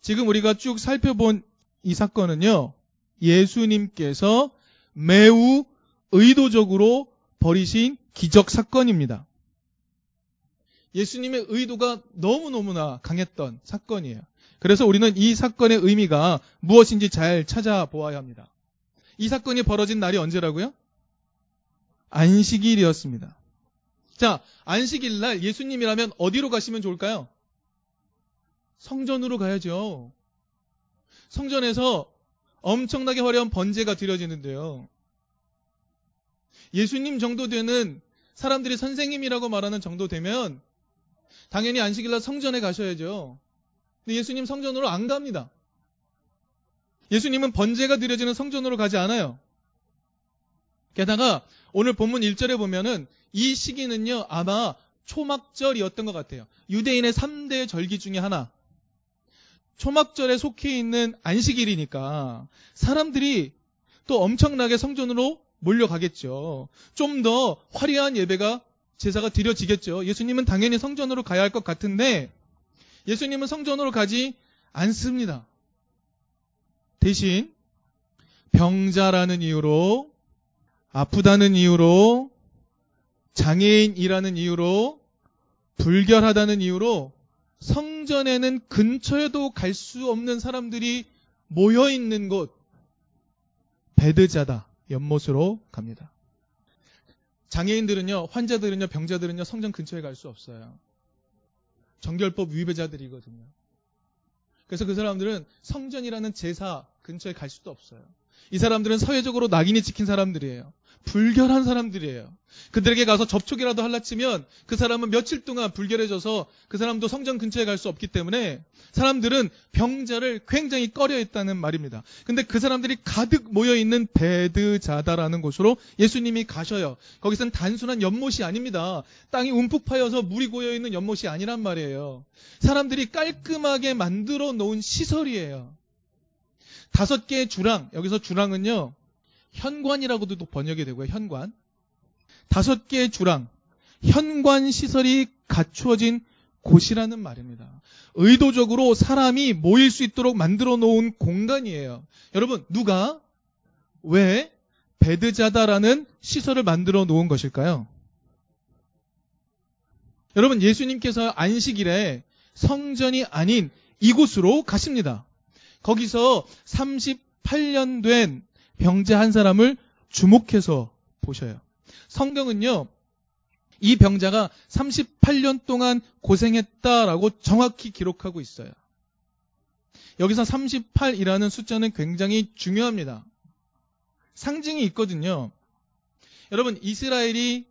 지금 우리가 쭉 살펴본 이 사건은요, 예수님께서 매우 의도적으로 벌이신 기적 사건입니다. 예수님의 의도가 너무너무나 강했던 사건이에요. 그래서 우리는 이 사건의 의미가 무엇인지 잘 찾아보아야 합니다. 이 사건이 벌어진 날이 언제라고요? 안식일이었습니다. 자, 안식일 날 예수님이라면 어디로 가시면 좋을까요? 성전으로 가야죠. 성전에서 엄청나게 화려한 번제가 드려지는데요. 예수님 정도 되는 사람들이 선생님이라고 말하는 정도 되면 당연히 안식일날 성전에 가셔야죠. 근데 예수님 성전으로 안 갑니다. 예수님은 번제가 드려지는 성전으로 가지 않아요. 게다가 오늘 본문 1절에 보면은 이 시기는요, 아마 초막절이었던 것 같아요. 유대인의 3대 절기 중에 하나. 초막절에 속해 있는 안식일이니까 사람들이 또 엄청나게 성전으로 몰려가겠죠. 좀 더 화려한 예배가 제사가 드려지겠죠. 예수님은 당연히 성전으로 가야 할 것 같은데 예수님은 성전으로 가지 않습니다. 대신 병자라는 이유로 아프다는 이유로 장애인이라는 이유로 불결하다는 이유로 성 전에는 근처에도 갈 수 없는 사람들이 모여 있는 곳 베드자다 연못으로 갑니다. 장애인들은요, 환자들은요, 병자들은요 성전 근처에 갈 수 없어요. 정결법 위배자들이거든요. 그래서 그 사람들은 성전이라는 제사 근처에 갈 수도 없어요. 이 사람들은 사회적으로 낙인이 찍힌 사람들이에요. 불결한 사람들이에요. 그들에게 가서 접촉이라도 할라 치면 그 사람은 며칠 동안 불결해져서 그 사람도 성전 근처에 갈 수 없기 때문에 사람들은 병자를 굉장히 꺼려했다는 말입니다. 근데 그 사람들이 가득 모여있는 베드자다라는 곳으로 예수님이 가셔요. 거기선 단순한 연못이 아닙니다. 땅이 움푹 파여서 물이 고여있는 연못이 아니란 말이에요. 사람들이 깔끔하게 만들어 놓은 시설이에요. 다섯 개의 주랑, 여기서 주랑은요, 현관이라고도 번역이 되고요, 현관. 다섯 개의 주랑, 현관 시설이 갖추어진 곳이라는 말입니다. 의도적으로 사람이 모일 수 있도록 만들어 놓은 공간이에요. 여러분, 누가, 왜, 베드자다라는 시설을 만들어 놓은 것일까요? 여러분, 예수님께서 안식일에 성전이 아닌 이곳으로 가십니다. 거기서 38년 된 병자 한 사람을 주목해서 보셔요. 성경은요, 이 병자가 38년 동안 고생했다라고 정확히 기록하고 있어요. 여기서 38이라는 숫자는 굉장히 중요합니다. 상징이 있거든요. 여러분, 이스라엘이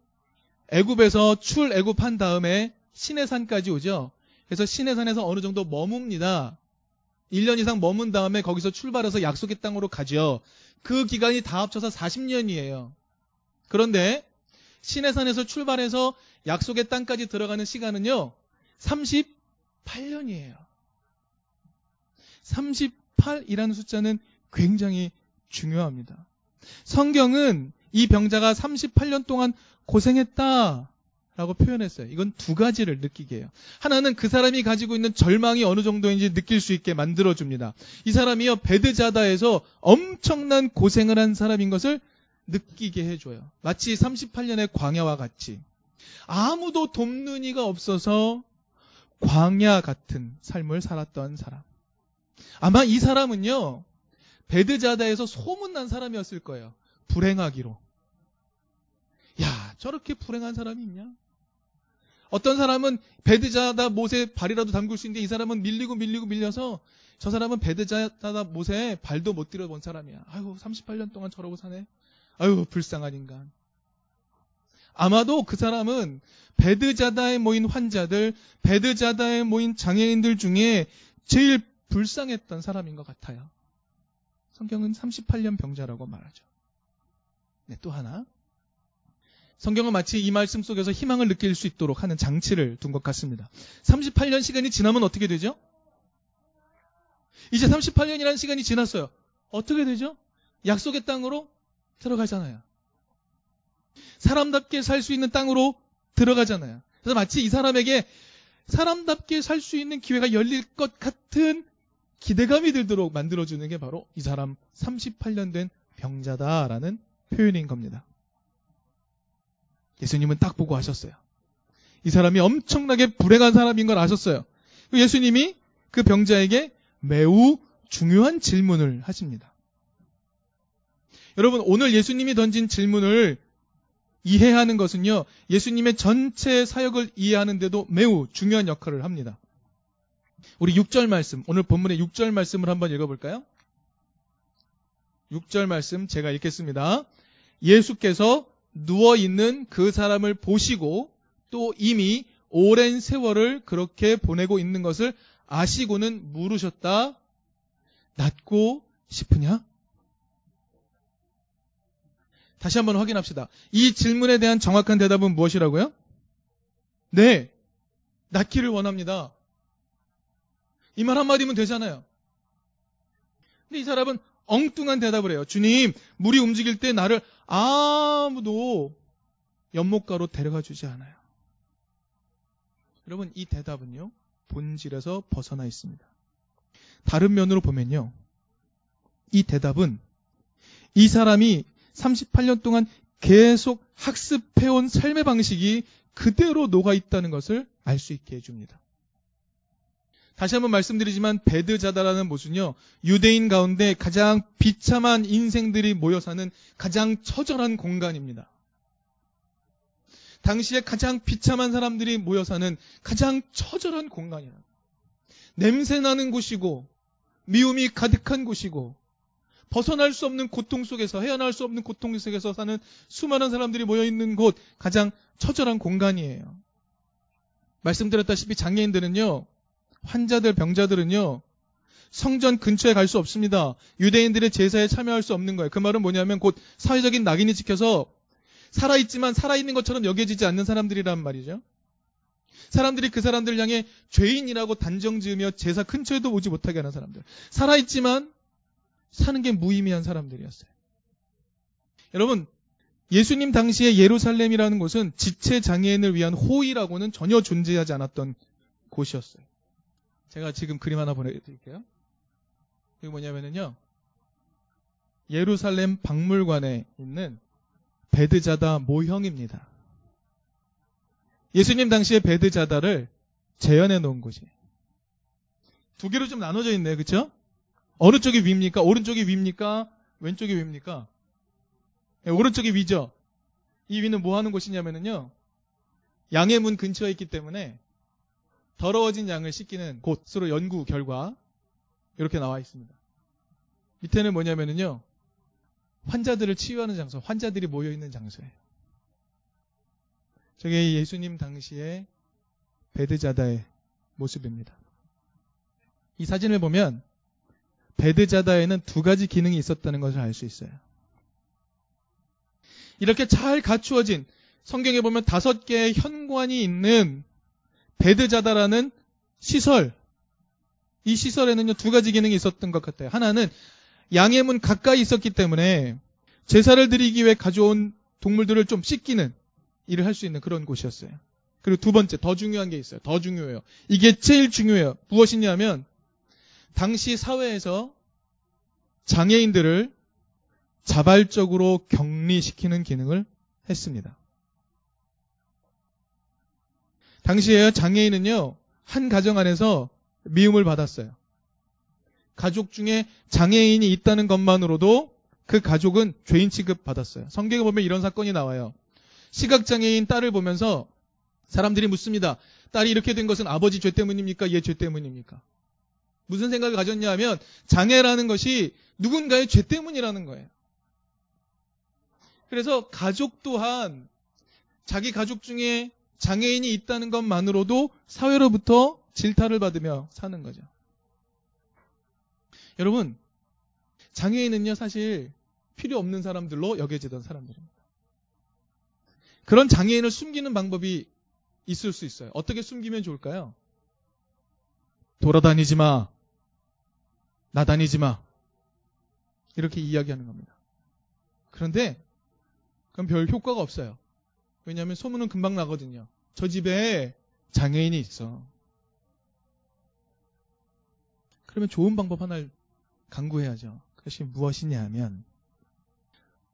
애굽에서 출애굽한 다음에 시내산까지 오죠. 그래서 시내산에서 어느 정도 머뭅니다. 1년 이상 머문 다음에 거기서 출발해서 약속의 땅으로 가죠. 그 기간이 다 합쳐서 40년이에요. 그런데 시내산에서 출발해서 약속의 땅까지 들어가는 시간은요. 38년이에요. 38이라는 숫자는 굉장히 중요합니다. 성경은 이 병자가 38년 동안 고생했다 라고 표현했어요. 이건 두 가지를 느끼게 해요. 하나는 그 사람이 가지고 있는 절망이 어느 정도인지 느낄 수 있게 만들어줍니다. 이 사람이요, 베드자다에서 엄청난 고생을 한 사람인 것을 느끼게 해줘요. 마치 38년의 광야와 같이. 아무도 돕는 이가 없어서 광야 같은 삶을 살았던 사람. 아마 이 사람은요, 베드자다에서 소문난 사람이었을 거예요. 불행하기로. 야, 저렇게 불행한 사람이 있냐? 어떤 사람은 베드자다 못에 발이라도 담글 수 있는데 이 사람은 밀리고 밀리고 밀려서 저 사람은 베드자다 못에 발도 못 들여본 사람이야. 아유, 38년 동안 저러고 사네. 아유, 불쌍한 인간. 아마도 그 사람은 베드자다에 모인 환자들, 베드자다에 모인 장애인들 중에 제일 불쌍했던 사람인 것 같아요. 성경은 38년 병자라고 말하죠. 네, 또 하나. 성경은 마치 이 말씀 속에서 희망을 느낄 수 있도록 하는 장치를 둔 것 같습니다. 38년 시간이 지나면 어떻게 되죠? 이제 38년이라는 시간이 지났어요. 어떻게 되죠? 약속의 땅으로 들어가잖아요. 사람답게 살 수 있는 땅으로 들어가잖아요. 그래서 마치 이 사람에게 사람답게 살 수 있는 기회가 열릴 것 같은 기대감이 들도록 만들어주는 게 바로 이 사람 38년 된 병자다라는 표현인 겁니다. 예수님은 딱 보고 하셨어요. 이 사람이 엄청나게 불행한 사람인 걸 아셨어요. 예수님이 그 병자에게 매우 중요한 질문을 하십니다. 여러분, 오늘 예수님이 던진 질문을 이해하는 것은요, 예수님의 전체 사역을 이해하는데도 매우 중요한 역할을 합니다. 우리 6절 말씀, 오늘 본문의 6절 말씀을 한번 읽어볼까요? 6절 말씀 제가 읽겠습니다. 예수께서 누워 있는 그 사람을 보시고 또 이미 오랜 세월을 그렇게 보내고 있는 것을 아시고는 물으셨다. 낫고 싶으냐? 다시 한번 확인합시다. 이 질문에 대한 정확한 대답은 무엇이라고요? 네. 낫기를 원합니다. 이 말 한마디면 되잖아요. 근데 이 사람은 엉뚱한 대답을 해요. 주님, 물이 움직일 때 나를 아무도 연못가로 데려가 주지 않아요. 여러분, 이 대답은요, 본질에서 벗어나 있습니다. 다른 면으로 보면요, 이 대답은 이 사람이 38년 동안 계속 학습해온 삶의 방식이 그대로 녹아 있다는 것을 알 수 있게 해줍니다. 다시 한번 말씀드리지만 베드자다라는 곳은요 유대인 가운데 가장 비참한 인생들이 모여 사는 가장 처절한 공간입니다. 당시에 가장 비참한 사람들이 모여 사는 가장 처절한 공간이라. 냄새 나는 곳이고 미움이 가득한 곳이고 벗어날 수 없는 고통 속에서 헤어날 수 없는 고통 속에서 사는 수많은 사람들이 모여 있는 곳 가장 처절한 공간이에요. 말씀드렸다시피 장애인들은요 환자들, 병자들은요, 성전 근처에 갈 수 없습니다. 유대인들의 제사에 참여할 수 없는 거예요. 그 말은 뭐냐면 곧 사회적인 낙인이 찍혀서 살아있지만 살아있는 것처럼 여겨지지 않는 사람들이란 말이죠. 사람들이 그 사람들 향해 죄인이라고 단정 지으며 제사 근처에도 오지 못하게 하는 사람들. 살아있지만 사는 게 무의미한 사람들이었어요. 여러분, 예수님 당시에 예루살렘이라는 곳은 지체 장애인을 위한 호의라고는 전혀 존재하지 않았던 곳이었어요. 제가 지금 그림 하나 보내드릴게요. 이게 뭐냐면요. 예루살렘 박물관에 있는 베드자다 모형입니다. 예수님 당시에 베드자다를 재현해 놓은 곳이. 두 개로 좀 나눠져 있네요. 그쵸? 어느 쪽이 위입니까? 오른쪽이 위입니까? 왼쪽이 위입니까? 네, 오른쪽이 위죠? 이 위는 뭐 하는 곳이냐면요. 양의 문 근처에 있기 때문에 더러워진 양을 씻기는 곳으로 연구 결과 이렇게 나와 있습니다. 밑에는 뭐냐면요. 환자들을 치유하는 장소, 환자들이 모여 있는 장소예요. 저게 예수님 당시의 베드자다의 모습입니다. 이 사진을 보면 베드자다에는 두 가지 기능이 있었다는 것을 알 수 있어요. 이렇게 잘 갖추어진 성경에 보면 다섯 개의 현관이 있는 베드자다라는 시설. 이 시설에는요, 두 가지 기능이 있었던 것 같아요. 하나는 양의 문 가까이 있었기 때문에 제사를 드리기 위해 가져온 동물들을 좀 씻기는 일을 할 수 있는 그런 곳이었어요. 그리고 두 번째, 더 중요한 게 있어요. 더 중요해요. 이게 제일 중요해요. 무엇이냐면, 당시 사회에서 장애인들을 자발적으로 격리시키는 기능을 했습니다. 당시에 장애인은요, 한 가정 안에서 미움을 받았어요. 가족 중에 장애인이 있다는 것만으로도 그 가족은 죄인 취급 받았어요. 성경에 보면 이런 사건이 나와요. 시각장애인 딸을 보면서 사람들이 묻습니다. 딸이 이렇게 된 것은 아버지 죄 때문입니까? 얘 죄 때문입니까? 무슨 생각을 가졌냐 하면 장애라는 것이 누군가의 죄 때문이라는 거예요. 그래서 가족 또한 자기 가족 중에 장애인이 있다는 것만으로도 사회로부터 질타를 받으며 사는 거죠. 여러분, 장애인은요, 사실 필요 없는 사람들로 여겨지던 사람들입니다. 그런 장애인을 숨기는 방법이 있을 수 있어요. 어떻게 숨기면 좋을까요? 돌아다니지 마. 나다니지 마. 이렇게 이야기하는 겁니다. 그런데 그건 별 효과가 없어요. 왜냐하면 소문은 금방 나거든요. 저 집에 장애인이 있어. 그러면 좋은 방법 하나를 강구해야죠. 그것이 무엇이냐 하면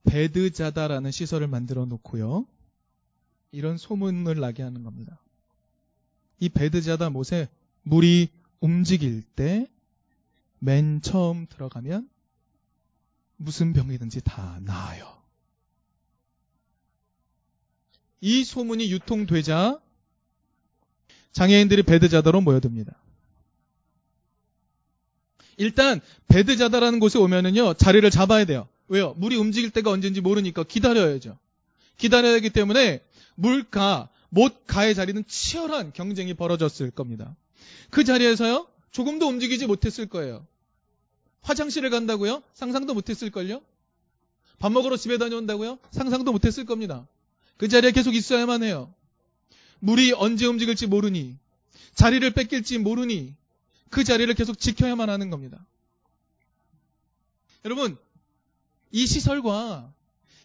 베드자다라는 시설을 만들어 놓고요. 이런 소문을 나게 하는 겁니다. 이 베드자다 못에 물이 움직일 때 맨 처음 들어가면 무슨 병이든지 다 나아요. 이 소문이 유통되자 장애인들이 베드자다로 모여듭니다. 일단 베드자다라는 곳에 오면은요 자리를 잡아야 돼요. 왜요? 물이 움직일 때가 언제인지 모르니까 기다려야죠. 기다려야 하기 때문에 물가, 못가의 자리는 치열한 경쟁이 벌어졌을 겁니다. 그 자리에서요 조금도 움직이지 못했을 거예요. 화장실을 간다고요? 상상도 못했을걸요? 밥 먹으러 집에 다녀온다고요? 상상도 못했을 겁니다. 그 자리에 계속 있어야만 해요. 물이 언제 움직일지 모르니, 자리를 뺏길지 모르니, 그 자리를 계속 지켜야만 하는 겁니다. 여러분, 이 시설과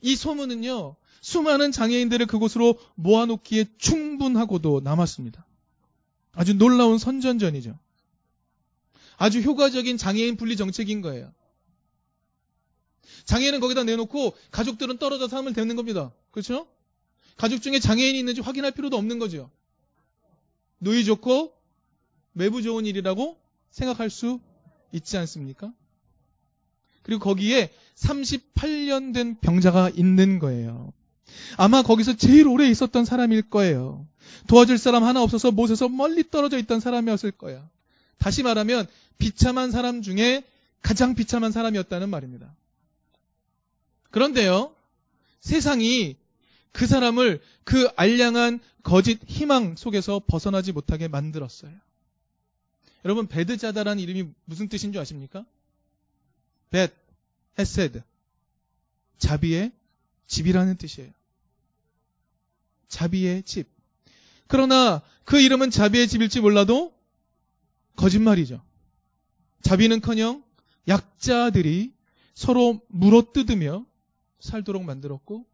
이 소문은요, 수많은 장애인들을 그곳으로 모아놓기에 충분하고도 남았습니다. 아주 놀라운 선전전이죠. 아주 효과적인 장애인 분리 정책인 거예요. 장애인은 거기다 내놓고 가족들은 떨어져 삶을 되는 겁니다. 그렇죠? 가족 중에 장애인이 있는지 확인할 필요도 없는 거죠. 누이 좋고 매부 좋은 일이라고 생각할 수 있지 않습니까? 그리고 거기에 38년 된 병자가 있는 거예요. 아마 거기서 제일 오래 있었던 사람일 거예요. 도와줄 사람 하나 없어서 못에서 멀리 떨어져 있던 사람이었을 거야. 다시 말하면 비참한 사람 중에 가장 비참한 사람이었다는 말입니다. 그런데요, 세상이 그 사람을 그 알량한 거짓 희망 속에서 벗어나지 못하게 만들었어요. 여러분, 베드자다라는 이름이 무슨 뜻인 줄 아십니까? 벳, 헤세드. 자비의 집이라는 뜻이에요. 자비의 집. 그러나 그 이름은 자비의 집일지 몰라도 거짓말이죠. 자비는커녕 약자들이 서로 물어뜯으며 살도록 만들었고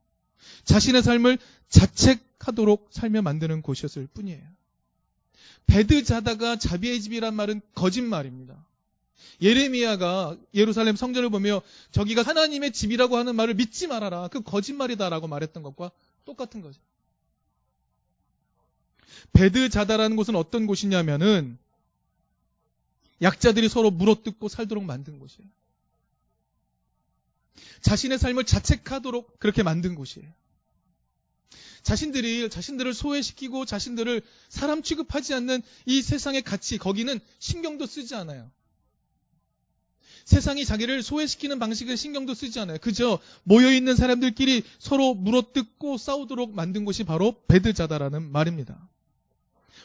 자신의 삶을 자책하도록 살며 만드는 곳이었을 뿐이에요. 베드자다가 자비의 집이란 말은 거짓말입니다. 예레미야가 예루살렘 성전을 보며 저기가 하나님의 집이라고 하는 말을 믿지 말아라. 그 거짓말이다라고 말했던 것과 똑같은 거죠. 베드자다라는 곳은 어떤 곳이냐면은 약자들이 서로 물어뜯고 살도록 만든 곳이에요. 자신의 삶을 자책하도록 그렇게 만든 곳이에요. 자신들이 자신들을 소외시키고 자신들을 사람 취급하지 않는 이 세상의 가치 거기는 신경도 쓰지 않아요. 세상이 자기를 소외시키는 방식을 신경도 쓰지 않아요. 그저 모여 있는 사람들끼리 서로 물어뜯고 싸우도록 만든 곳이 바로 베드자다라는 말입니다.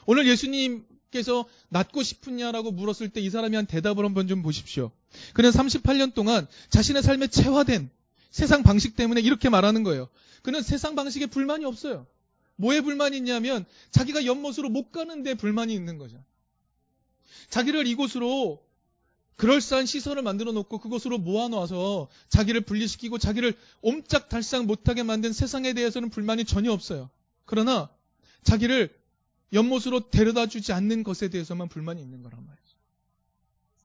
오늘 예수님 께서 낫고 싶으냐라고 물었을 때 이 사람이 한 대답을 한번 좀 보십시오. 그는 38년 동안 자신의 삶에 체화된 세상 방식 때문에 이렇게 말하는 거예요. 그는 세상 방식에 불만이 없어요. 뭐에 불만이 있냐면 자기가 연못으로 못 가는데 불만이 있는 거죠. 자기를 이곳으로 그럴싸한 시설을 만들어 놓고 그곳으로 모아놓아서 자기를 분리시키고 자기를 옴짝달싹 못하게 만든 세상에 대해서는 불만이 전혀 없어요. 그러나 자기를 연못으로 데려다 주지 않는 것에 대해서만 불만이 있는 거란 말이죠.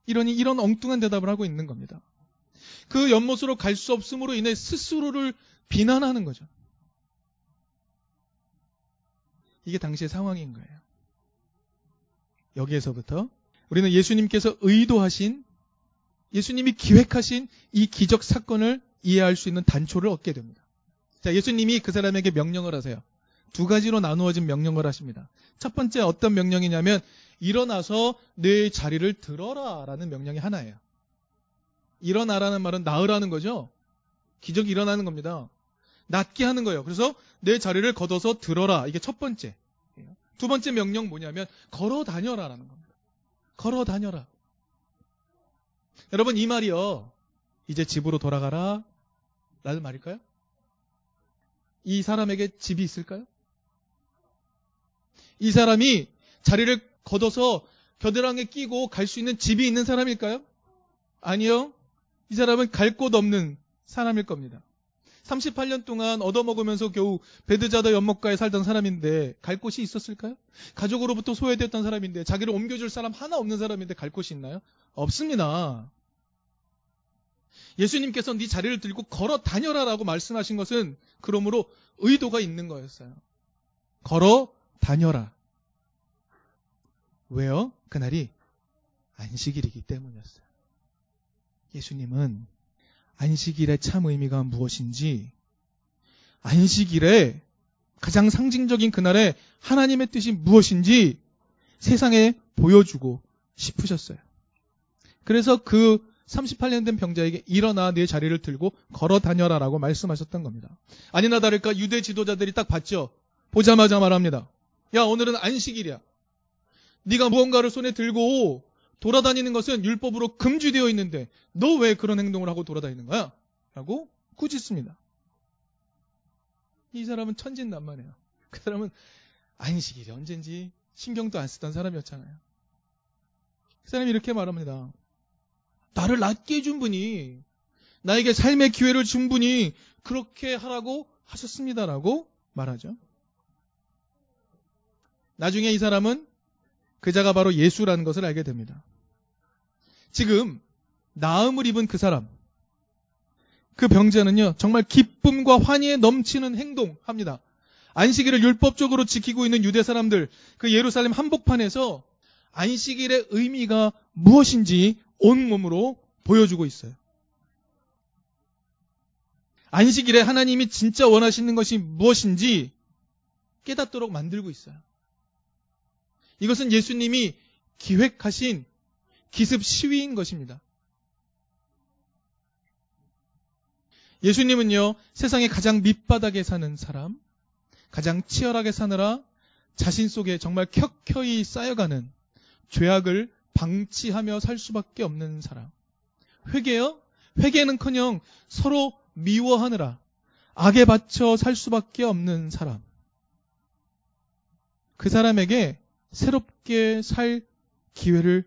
이러니 이런 엉뚱한 대답을 하고 있는 겁니다. 그 연못으로 갈 수 없음으로 인해 스스로를 비난하는 거죠. 이게 당시의 상황인 거예요. 여기에서부터 우리는 예수님께서 의도하신 예수님이 기획하신 이 기적 사건을 이해할 수 있는 단초를 얻게 됩니다. 자, 예수님이 그 사람에게 명령을 하세요. 두 가지로 나누어진 명령을 하십니다. 첫 번째 어떤 명령이냐면 일어나서 내 자리를 들어라라는 명령이 하나예요. 일어나라는 말은 나으라는 거죠. 기적이 일어나는 겁니다. 낫게 하는 거예요. 그래서 내 자리를 걷어서 들어라. 이게 첫 번째. 두 번째 명령 뭐냐면 걸어 다녀라라는 겁니다. 걸어 다녀라. 여러분 이 말이요. 이제 집으로 돌아가라. 라는 말일까요? 이 사람에게 집이 있을까요? 이 사람이 자리를 걷어서 겨드랑이에 끼고 갈 수 있는 집이 있는 사람일까요? 아니요. 이 사람은 갈 곳 없는 사람일 겁니다. 38년 동안 얻어먹으면서 겨우 베드자다 연못가에 살던 사람인데 갈 곳이 있었을까요? 가족으로부터 소외됐던 사람인데 자기를 옮겨줄 사람 하나 없는 사람인데 갈 곳이 있나요? 없습니다. 예수님께서 네 자리를 들고 걸어 다녀라라고 말씀하신 것은 그러므로 의도가 있는 거였어요. 걸어 다녀라. 왜요? 그날이 안식일이기 때문이었어요. 예수님은 안식일의 참 의미가 무엇인지 안식일에 가장 상징적인 그날에 하나님의 뜻이 무엇인지 세상에 보여주고 싶으셨어요. 그래서 그 38년 된 병자에게 일어나 내 자리를 들고 걸어 다녀라 라고 말씀하셨던 겁니다. 아니나 다를까 유대 지도자들이 딱 봤죠. 보자마자 말합니다. 야 오늘은 안식일이야. 네가 무언가를 손에 들고 돌아다니는 것은 율법으로 금지되어 있는데 너 왜 그런 행동을 하고 돌아다니는 거야? 라고 꾸짖습니다. 이 사람은 천진난만해요. 그 사람은 안식일이 언젠지 신경도 안 쓰던 사람이었잖아요. 그 사람이 이렇게 말합니다. 나를 낫게 해준 분이 나에게 삶의 기회를 준 분이 그렇게 하라고 하셨습니다라고 말하죠. 나중에 이 사람은 그 자가 바로 예수라는 것을 알게 됩니다. 지금 나음을 입은 그 사람, 그 병자는요, 정말 기쁨과 환희에 넘치는 행동합니다. 안식일을 율법적으로 지키고 있는 유대 사람들, 그 예루살렘 한복판에서 안식일의 의미가 무엇인지 온몸으로 보여주고 있어요. 안식일에 하나님이 진짜 원하시는 것이 무엇인지 깨닫도록 만들고 있어요. 이것은 예수님이 기획하신 기습 시위인 것입니다. 예수님은요, 세상의 가장 밑바닥에 사는 사람, 가장 치열하게 사느라 자신 속에 정말 켜켜이 쌓여가는 죄악을 방치하며 살 수밖에 없는 사람. 회개요? 회개는 커녕 서로 미워하느라 악에 받쳐 살 수밖에 없는 사람. 그 사람에게 새롭게 살 기회를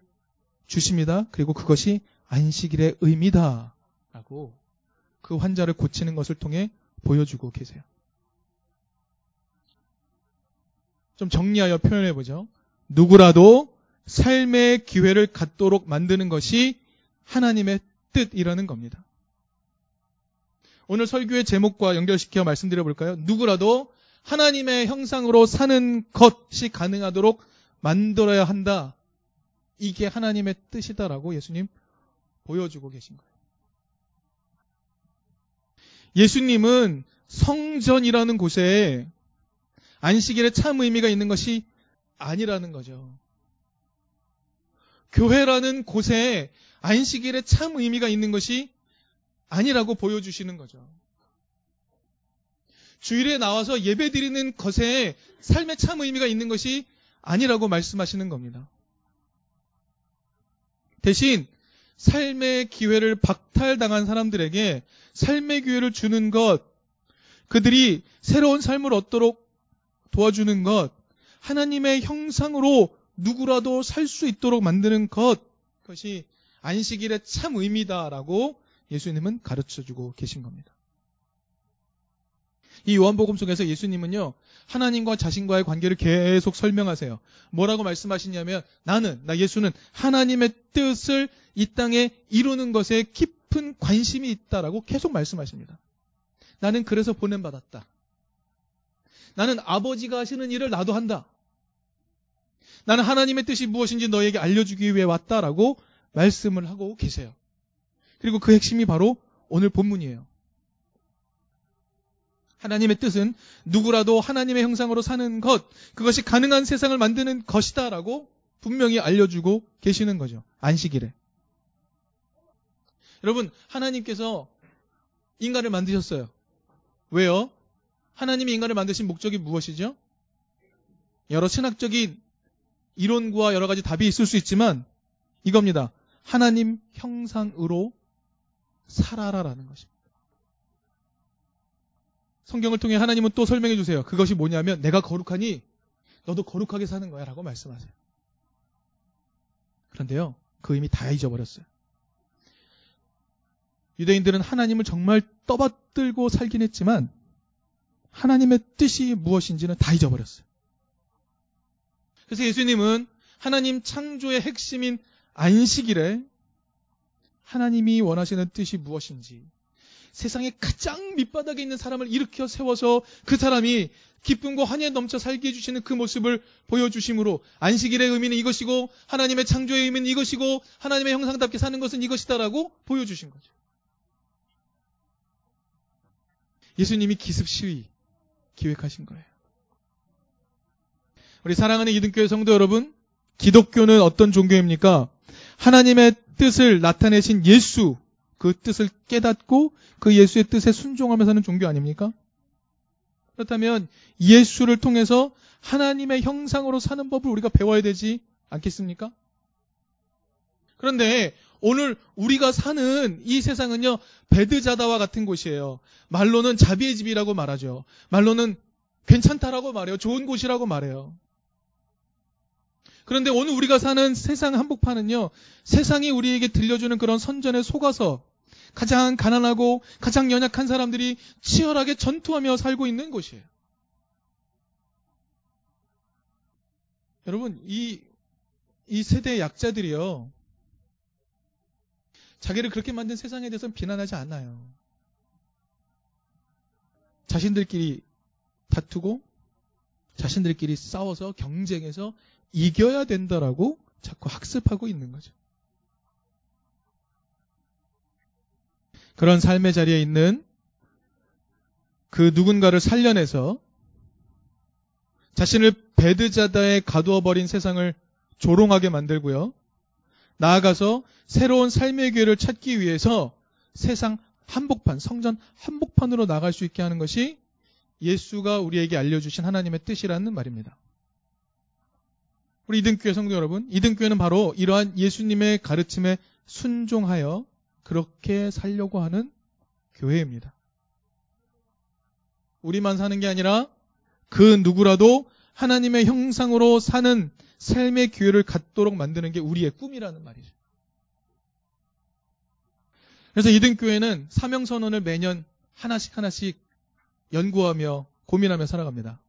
주십니다. 그리고 그것이 안식일의 의미다. 라고 그 환자를 고치는 것을 통해 보여주고 계세요. 좀 정리하여 표현해 보죠. 누구라도 삶의 기회를 갖도록 만드는 것이 하나님의 뜻이라는 겁니다. 오늘 설교의 제목과 연결시켜 말씀드려 볼까요? 누구라도 하나님의 형상으로 사는 것이 가능하도록 만들어야 한다. 이게 하나님의 뜻이다라고 예수님 보여주고 계신 거예요. 예수님은 성전이라는 곳에 안식일에 참 의미가 있는 것이 아니라는 거죠. 교회라는 곳에 안식일에 참 의미가 있는 것이 아니라고 보여주시는 거죠. 주일에 나와서 예배 드리는 것에 삶의 참 의미가 있는 것이 아니라고 말씀하시는 겁니다. 대신 삶의 기회를 박탈당한 사람들에게 삶의 기회를 주는 것, 그들이 새로운 삶을 얻도록 도와주는 것, 하나님의 형상으로 누구라도 살 수 있도록 만드는 것, 그것이 안식일의 참 의미다라고 예수님은 가르쳐 주고 계신 겁니다. 이 요한복음 속에서 예수님은요, 하나님과 자신과의 관계를 계속 설명하세요. 뭐라고 말씀하시냐면, 나는, 나 예수는 하나님의 뜻을 이 땅에 이루는 것에 깊은 관심이 있다라고 계속 말씀하십니다. 나는 그래서 보냄 받았다. 나는 아버지가 하시는 일을 나도 한다. 나는 하나님의 뜻이 무엇인지 너에게 알려주기 위해 왔다라고 말씀을 하고 계세요. 그리고 그 핵심이 바로 오늘 본문이에요. 하나님의 뜻은 누구라도 하나님의 형상으로 사는 것, 그것이 가능한 세상을 만드는 것이다라고 분명히 알려주고 계시는 거죠. 안식일에. 여러분, 하나님께서 인간을 만드셨어요. 왜요? 하나님이 인간을 만드신 목적이 무엇이죠? 여러 신학적인 이론과 여러 가지 답이 있을 수 있지만 이겁니다. 하나님 형상으로 살아라라는 것입니다. 성경을 통해 하나님은 또 설명해 주세요. 그것이 뭐냐면 내가 거룩하니 너도 거룩하게 사는 거야 라고 말씀하세요. 그런데요. 그 의미 다 잊어버렸어요. 유대인들은 하나님을 정말 떠받들고 살긴 했지만 하나님의 뜻이 무엇인지는 다 잊어버렸어요. 그래서 예수님은 하나님 창조의 핵심인 안식일에 하나님이 원하시는 뜻이 무엇인지 세상에 가장 밑바닥에 있는 사람을 일으켜 세워서 그 사람이 기쁨과 환희에 넘쳐 살게 해주시는 그 모습을 보여주심으로 안식일의 의미는 이것이고 하나님의 창조의 의미는 이것이고 하나님의 형상답게 사는 것은 이것이다라고 보여주신 거죠. 예수님이 기습 시위 기획하신 거예요. 우리 사랑하는 이등교회 성도 여러분, 기독교는 어떤 종교입니까? 하나님의 뜻을 나타내신 예수, 그 뜻을 깨닫고 그 예수의 뜻에 순종하며 사는 종교 아닙니까? 그렇다면 예수를 통해서 하나님의 형상으로 사는 법을 우리가 배워야 되지 않겠습니까? 그런데 오늘 우리가 사는 이 세상은요, 베드자다와 같은 곳이에요. 말로는 자비의 집이라고 말하죠. 말로는 괜찮다라고 말해요. 좋은 곳이라고 말해요. 그런데 오늘 우리가 사는 세상 한복판은요, 세상이 우리에게 들려주는 그런 선전에 속아서 가장 가난하고 가장 연약한 사람들이 치열하게 전투하며 살고 있는 곳이에요. 여러분, 이, 이 세대의 약자들이요, 자기를 그렇게 만든 세상에 대해서는 비난하지 않아요. 자신들끼리 다투고 자신들끼리 싸워서 경쟁해서 이겨야 된다라고 자꾸 학습하고 있는 거죠. 그런 삶의 자리에 있는 그 누군가를 살려내서 자신을 베드자다에 가두어 버린 세상을 조롱하게 만들고요. 나아가서 새로운 삶의 기회를 찾기 위해서 세상 한복판, 성전 한복판으로 나갈 수 있게 하는 것이 예수가 우리에게 알려주신 하나님의 뜻이라는 말입니다. 우리 이등교회 성도 여러분, 이등교회는 바로 이러한 예수님의 가르침에 순종하여 그렇게 살려고 하는 교회입니다. 우리만 사는 게 아니라 그 누구라도 하나님의 형상으로 사는 삶의 기회를 갖도록 만드는 게 우리의 꿈이라는 말이죠. 그래서 이등교회는 사명선언을 매년 하나씩 하나씩 연구하며 고민하며 살아갑니다.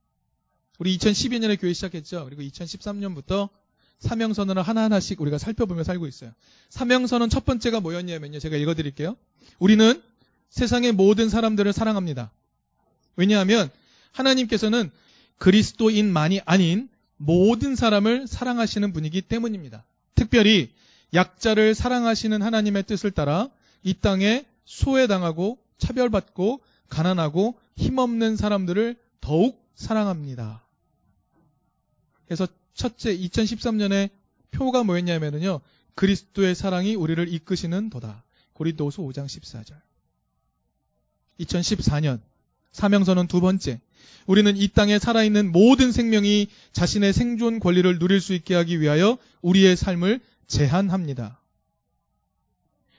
우리 2012년에 교회 시작했죠. 그리고 2013년부터 사명선언을 하나하나씩 우리가 살펴보며 살고 있어요. 사명선언 첫 번째가 뭐였냐면요. 제가 읽어드릴게요. 우리는 세상의 모든 사람들을 사랑합니다. 왜냐하면 하나님께서는 그리스도인만이 아닌 모든 사람을 사랑하시는 분이기 때문입니다. 특별히 약자를 사랑하시는 하나님의 뜻을 따라 이 땅에 소외당하고 차별받고 가난하고 힘없는 사람들을 더욱 사랑합니다. 그래서 첫째 2013년에 표가 뭐였냐면요. 그리스도의 사랑이 우리를 이끄시는 도다. 고린도후서 5장 14절. 2014년 사명선언 두 번째. 우리는 이 땅에 살아있는 모든 생명이 자신의 생존 권리를 누릴 수 있게 하기 위하여 우리의 삶을 제한합니다.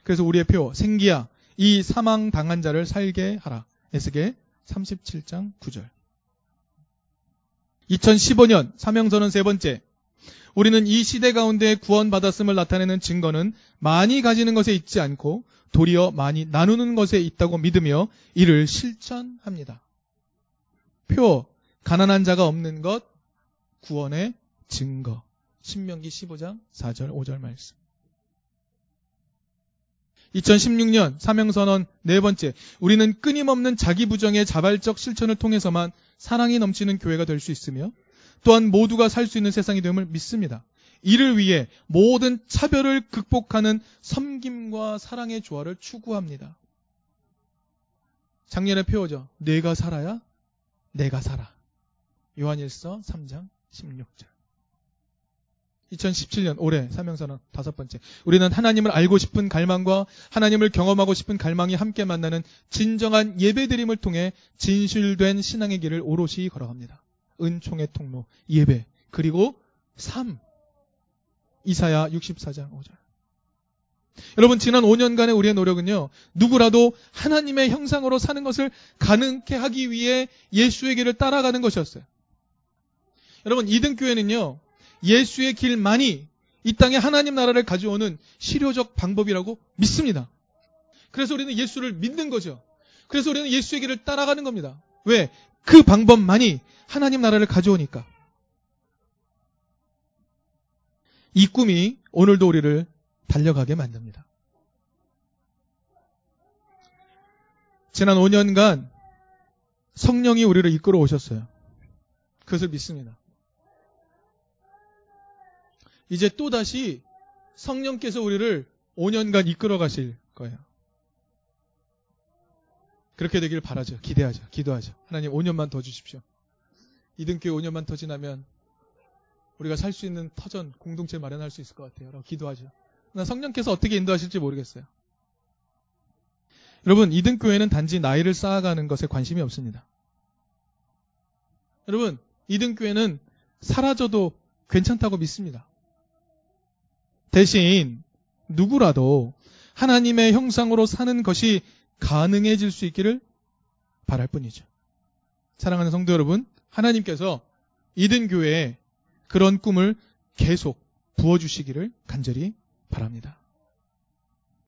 그래서 우리의 표 생기야 이 사망 당한 자를 살게 하라. 에스겔 37장 9절. 2015년 사명선언 세 번째. 우리는 이 시대 가운데 구원받았음을 나타내는 증거는 많이 가지는 것에 있지 않고 도리어 많이 나누는 것에 있다고 믿으며 이를 실천합니다. 표, 가난한 자가 없는 것, 구원의 증거. 신명기 15장 4절 5절 말씀. 2016년 사명선언 네 번째. 우리는 끊임없는 자기 부정의 자발적 실천을 통해서만 사랑이 넘치는 교회가 될 수 있으며 또한 모두가 살 수 있는 세상이 됨을 믿습니다. 이를 위해 모든 차별을 극복하는 섬김과 사랑의 조화를 추구합니다. 작년에 표어죠. 내가 살아야 내가 살아. 요한일서 3장 16절. 2017년 올해 사명선언 다섯 번째. 우리는 하나님을 알고 싶은 갈망과 하나님을 경험하고 싶은 갈망이 함께 만나는 진정한 예배드림을 통해 진실된 신앙의 길을 오롯이 걸어갑니다. 은총의 통로, 예배, 그리고 삶. 이사야 64장 5절. 여러분, 지난 5년간의 우리의 노력은요, 누구라도 하나님의 형상으로 사는 것을 가능케 하기 위해 예수의 길을 따라가는 것이었어요. 여러분, 이등교회는요, 예수의 길만이 이 땅에 하나님 나라를 가져오는 실효적 방법이라고 믿습니다. 그래서 우리는 예수를 믿는 거죠. 그래서 우리는 예수의 길을 따라가는 겁니다. 왜? 그 방법만이 하나님 나라를 가져오니까. 이 꿈이 오늘도 우리를 달려가게 만듭니다. 지난 5년간 성령이 우리를 이끌어 오셨어요. 그것을 믿습니다. 이제 또다시 성령께서 우리를 5년간 이끌어 가실 거예요. 그렇게 되길 바라죠. 기대하죠. 기도하죠. 하나님 5년만 더 주십시오. 이등교회 5년만 더 지나면 우리가 살 수 있는 터전, 공동체 마련할 수 있을 것 같아요. 라고 기도하죠. 나 성령께서 어떻게 인도하실지 모르겠어요. 여러분, 이등교회는 단지 나이를 쌓아가는 것에 관심이 없습니다. 여러분, 이등교회는 사라져도 괜찮다고 믿습니다. 대신 누구라도 하나님의 형상으로 사는 것이 가능해질 수 있기를 바랄 뿐이죠. 사랑하는 성도 여러분, 하나님께서 이든 교회에 그런 꿈을 계속 부어주시기를 간절히 바랍니다.